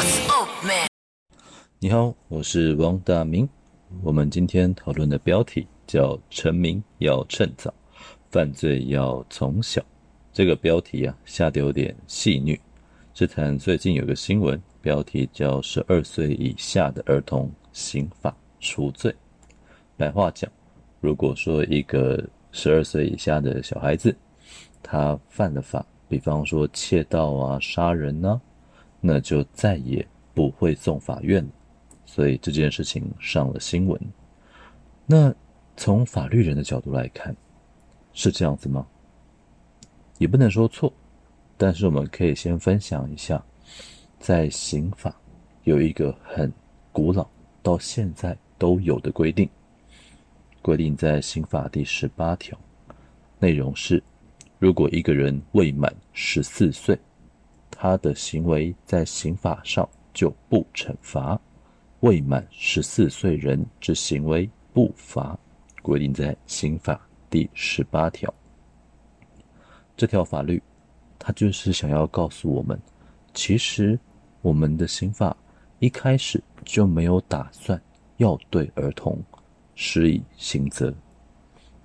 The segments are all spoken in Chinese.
oh man？你好，我是王大明。我们今天讨论的标题叫“成名要趁早，犯罪要从小”。这个标题啊，下得有点戏谑。是谈最近有个新闻，标题叫“十二岁以下的儿童刑法除罪”。白话讲，如果说一个十二岁以下的小孩子，他犯了法，比方说窃盗啊、杀人呢、那就再也不会送法院。所以这件事情上了新闻。那从法律人的角度来看，是这样子吗？也不能说错，但是我们可以先分享一下，在刑法有一个很古老到现在都有的规定，规定在刑法第十八条，内容是：如果一个人未满十四岁，他的行为在刑法上就不惩罚。未满十四岁人之行为不罚，规定在刑法第十八条。这条法律，它就是想要告诉我们，其实我们的刑法一开始就没有打算要对儿童施以刑责。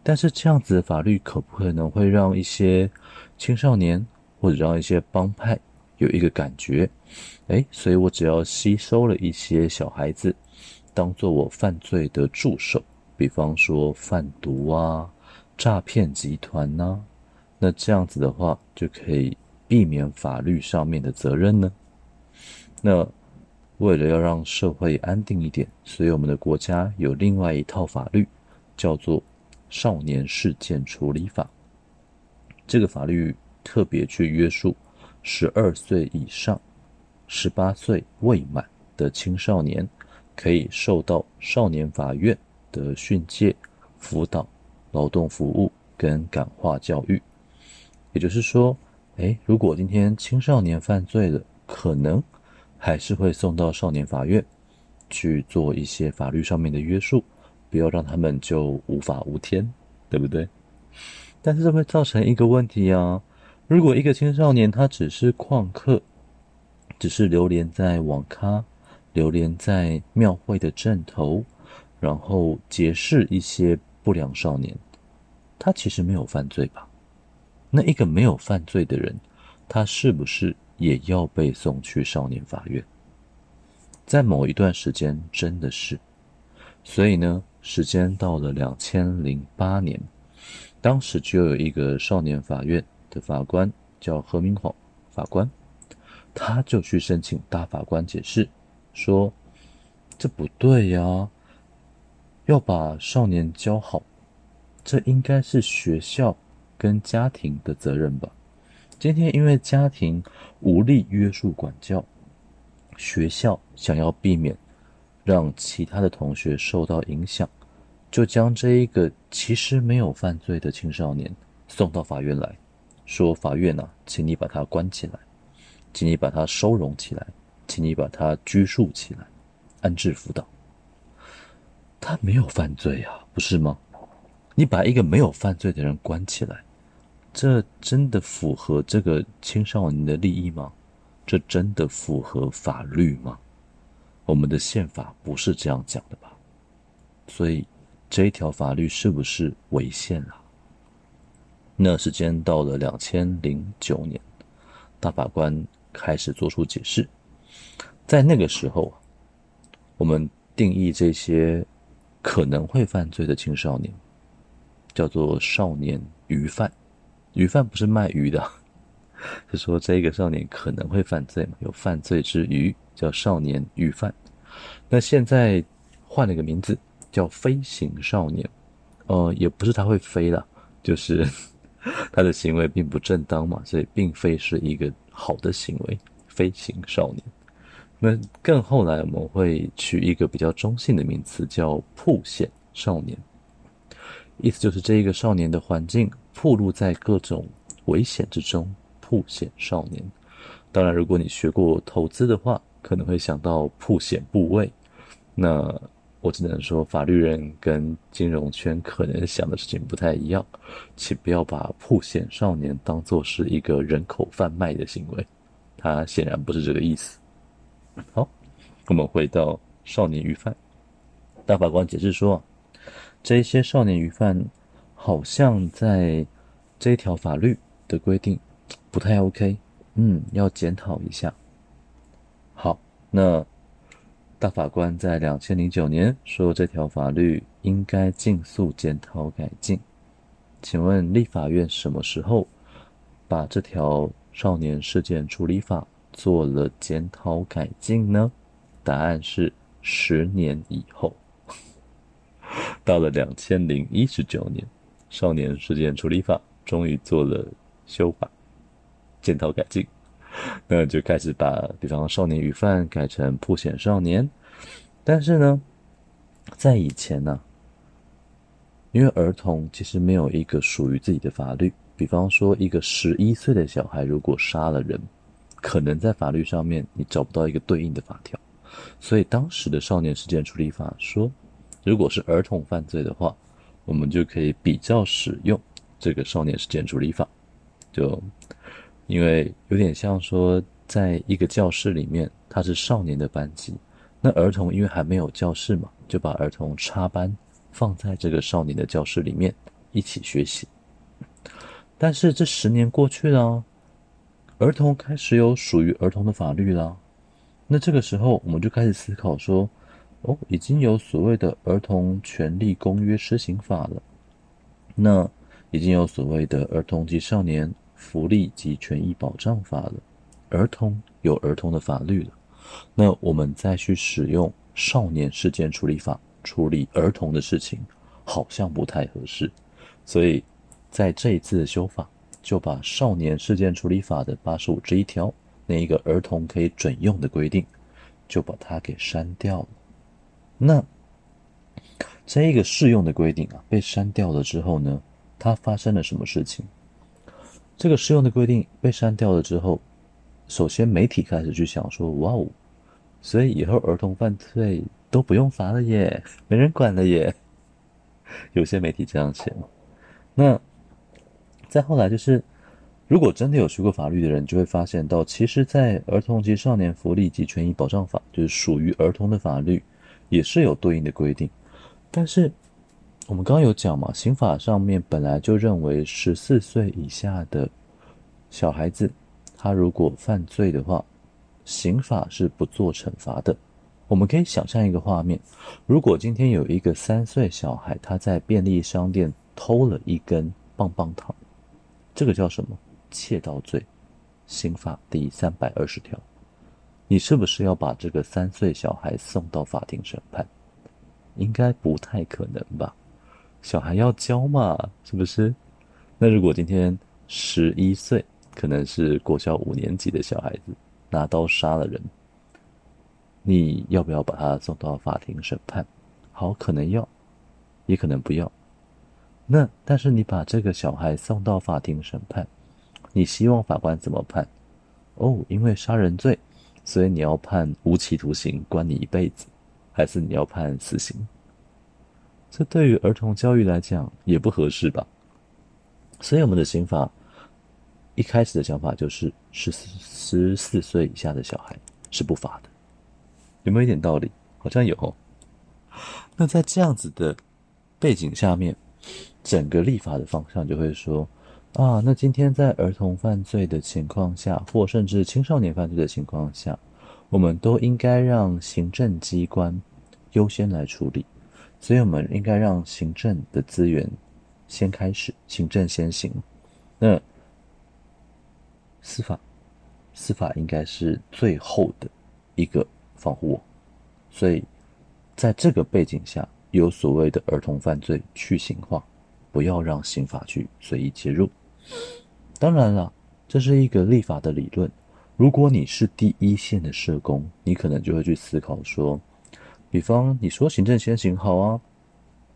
但是这样子的法律，可不可能会让一些青少年或者让一些帮派有一个感觉？哎，所以我只要吸收了一些小孩子，当做我犯罪的助手，比方说贩毒啊、诈骗集团呐、那这样子的话就可以避免法律上面的责任呢。那为了要让社会安定一点，所以我们的国家有另外一套法律，叫做《少年事件处理法》。这个法律特别去约束十二岁以上。十八岁未满的青少年，可以受到少年法院的训诫、辅导、劳动服务跟感化教育。也就是说，诶，如果今天青少年犯罪了，可能还是会送到少年法院去做一些法律上面的约束，不要让他们就无法无天，对不对？但是这会造成一个问题啊，如果一个青少年他只是旷课，只是流连在网咖，流连在庙会的阵头，然后结识一些不良少年，他其实没有犯罪吧？那一个没有犯罪的人，他是不是也要被送去少年法院？在某一段时间，真的是。所以呢，时间到了两千零八年，当时就有一个少年法院的法官叫何明晃法官。他就去申请大法官解释，说这不对呀，要把少年教好，这应该是学校跟家庭的责任吧。今天因为家庭无力约束管教，学校想要避免让其他的同学受到影响，就将这一个其实没有犯罪的青少年送到法院来，说法院啊，请你把他关起来。请你把他收容起来，请你把他拘束起来，安置辅导。他没有犯罪啊，不是吗？你把一个没有犯罪的人关起来，这真的符合这个青少年的利益吗？这真的符合法律吗？我们的宪法不是这样讲的吧？所以这一条法律是不是违宪了？那时间到了两千零九年，大法官。开始做出解释，在那个时候，我们定义这些可能会犯罪的青少年，叫做少年鱼贩。鱼贩不是卖鱼的，是说这个少年可能会犯罪嘛，有犯罪之鱼，叫少年鱼贩。那现在换了个名字，叫飞行少年。呃，也不是他会飞了，就是他的行为并不正当嘛，所以并非是一个。好的行为，飞行少年。那更后来，我们会取一个比较中性的名词，叫曝险少年。意思就是这一个少年的环境暴露在各种危险之中，曝险少年。当然，如果你学过投资的话，可能会想到曝险部位。那我只能说，法律人跟金融圈可能想的事情不太一样，请不要把破险少年当做是一个人口贩卖的行为，他显然不是这个意思。好，我们回到少年虞犯，大法官解释说，这些少年虞犯好像在这条法律的规定不太 OK，嗯，要检讨一下。好，那大法官在两千零九年说这条法律应该尽速检讨改进。请问立法院什么时候把这条少年事件处理法做了检讨改进呢？答案是十年以后。到了两千零一十九年，少年事件处理法终于做了修法、检讨改进，那就开始把比方少年与犯改成破险少年。但是呢，在以前呢、因为儿童其实没有一个属于自己的法律，比方说一个十一岁的小孩如果杀了人，可能在法律上面你找不到一个对应的法条，所以当时的少年事件处理法说，如果是儿童犯罪的话，我们就可以比较使用这个少年事件处理法，就因为有点像说，在一个教室里面，他是少年的班级，那儿童因为还没有教室嘛，就把儿童插班放在这个少年的教室里面一起学习。但是这十年过去了。儿童开始有属于儿童的法律了，那这个时候我们就开始思考说，哦，已经有所谓的《儿童权利公约施行法》了，那已经有所谓的《儿童及少年福利及权益保障法》了，儿童有儿童的法律了，那我们再去使用《少年事件处理法》处理儿童的事情，好像不太合适，所以在这一次的修法。就把《少年事件处理法》的八十五之一条那一个儿童可以准用的规定，就把它给删掉了。那这一个适用的规定啊，被删掉了之后呢，它发生了什么事情？这个适用的规定被删掉了之后，首先媒体开始去想说：“哇哦，所以以后儿童犯罪都不用罚了耶，没人管了耶。”有些媒体这样写。那再后来就是，如果真的有学过法律的人，就会发现到，其实，在《儿童及少年福利及权益保障法》就是属于儿童的法律，也是有对应的规定。但是我们刚刚有讲嘛，刑法上面本来就认为十四岁以下的小孩子，他如果犯罪的话，刑法是不做惩罚的。我们可以想象一个画面：如果今天有一个三岁小孩，他在便利商店偷了一根棒棒糖。这个叫什么？窃盗罪，刑法第三百二十条。你是不是要把这个三岁小孩送到法庭审判？应该不太可能吧？小孩要教嘛，是不是？那如果今天十一岁，可能是国小五年级的小孩子，拿刀杀了人，你要不要把他送到法庭审判？好，可能要，也可能不要。那但是你把这个小孩送到法庭审判，你希望法官怎么判？哦，因为杀人罪，所以你要判无期徒刑，关你一辈子，还是你要判死刑？这对于儿童教育来讲也不合适吧？所以我们的刑法一开始的想法就是十四十四岁以下的小孩是不罚的，有没有一点道理？好像有。那在这样子的背景下面。整个立法的方向就会说，啊，那今天在儿童犯罪的情况下，或甚至青少年犯罪的情况下，我们都应该让行政机关优先来处理，所以我们应该让行政的资源先开始，行政先行。那司法，司法应该是最后的一个防护网，所以在这个背景下，有所谓的儿童犯罪去刑化。不要让刑法去随意介入。当然了，这是一个立法的理论。如果你是第一线的社工，你可能就会去思考说，比方你说行政先行好啊，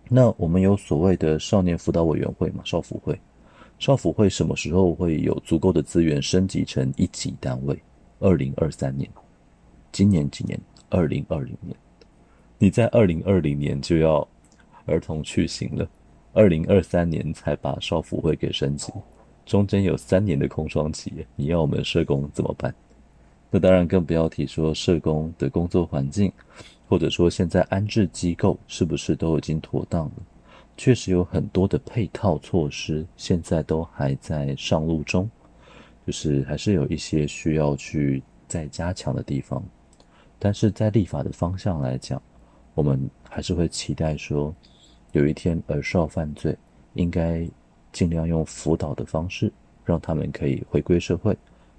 那我们有所谓的少年辅导委员会嘛，少辅会，少辅会什么时候会有足够的资源升级成一级单位？二零二三年，今年几年？二零二零年，你在二零二零年就要儿童去行了。二零二三年才把少辅会给升级，中间有三年的空窗期，你要我们社工怎么办？那当然更不要提说社工的工作环境，或者说现在安置机构是不是都已经妥当了？确实有很多的配套措施，现在都还在上路中，就是还是有一些需要去再加强的地方。但是在立法的方向来讲，我们还是会期待说，有一天儿少犯罪应该尽量用辅导的方式，让他们可以回归社会，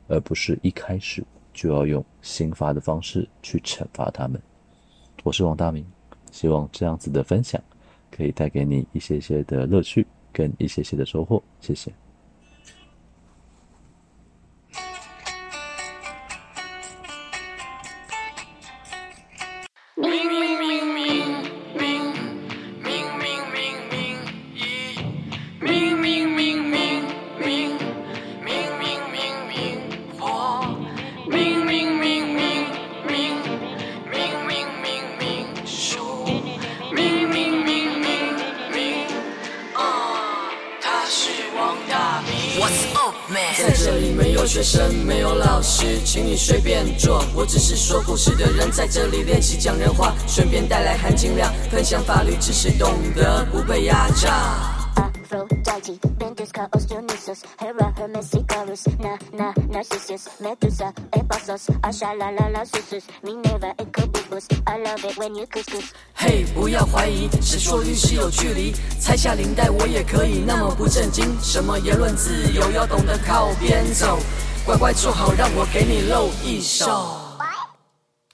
而不是一开始就要用刑罚的方式去惩罚他们。我是王大明，希望这样子的分享可以带给你一些些的乐趣跟一些些的收获。谢谢。学生，没有老师，请你随便坐。我只是说故事的人，在这里练习讲人话，顺便带来含金量，分享法律知识，懂得不被压榨。hey,，不要怀疑，谁说律师有距离？拆下领带我也可以那么不正经。什么言论自由，要懂得靠边走，乖乖坐好，让我给你露一手。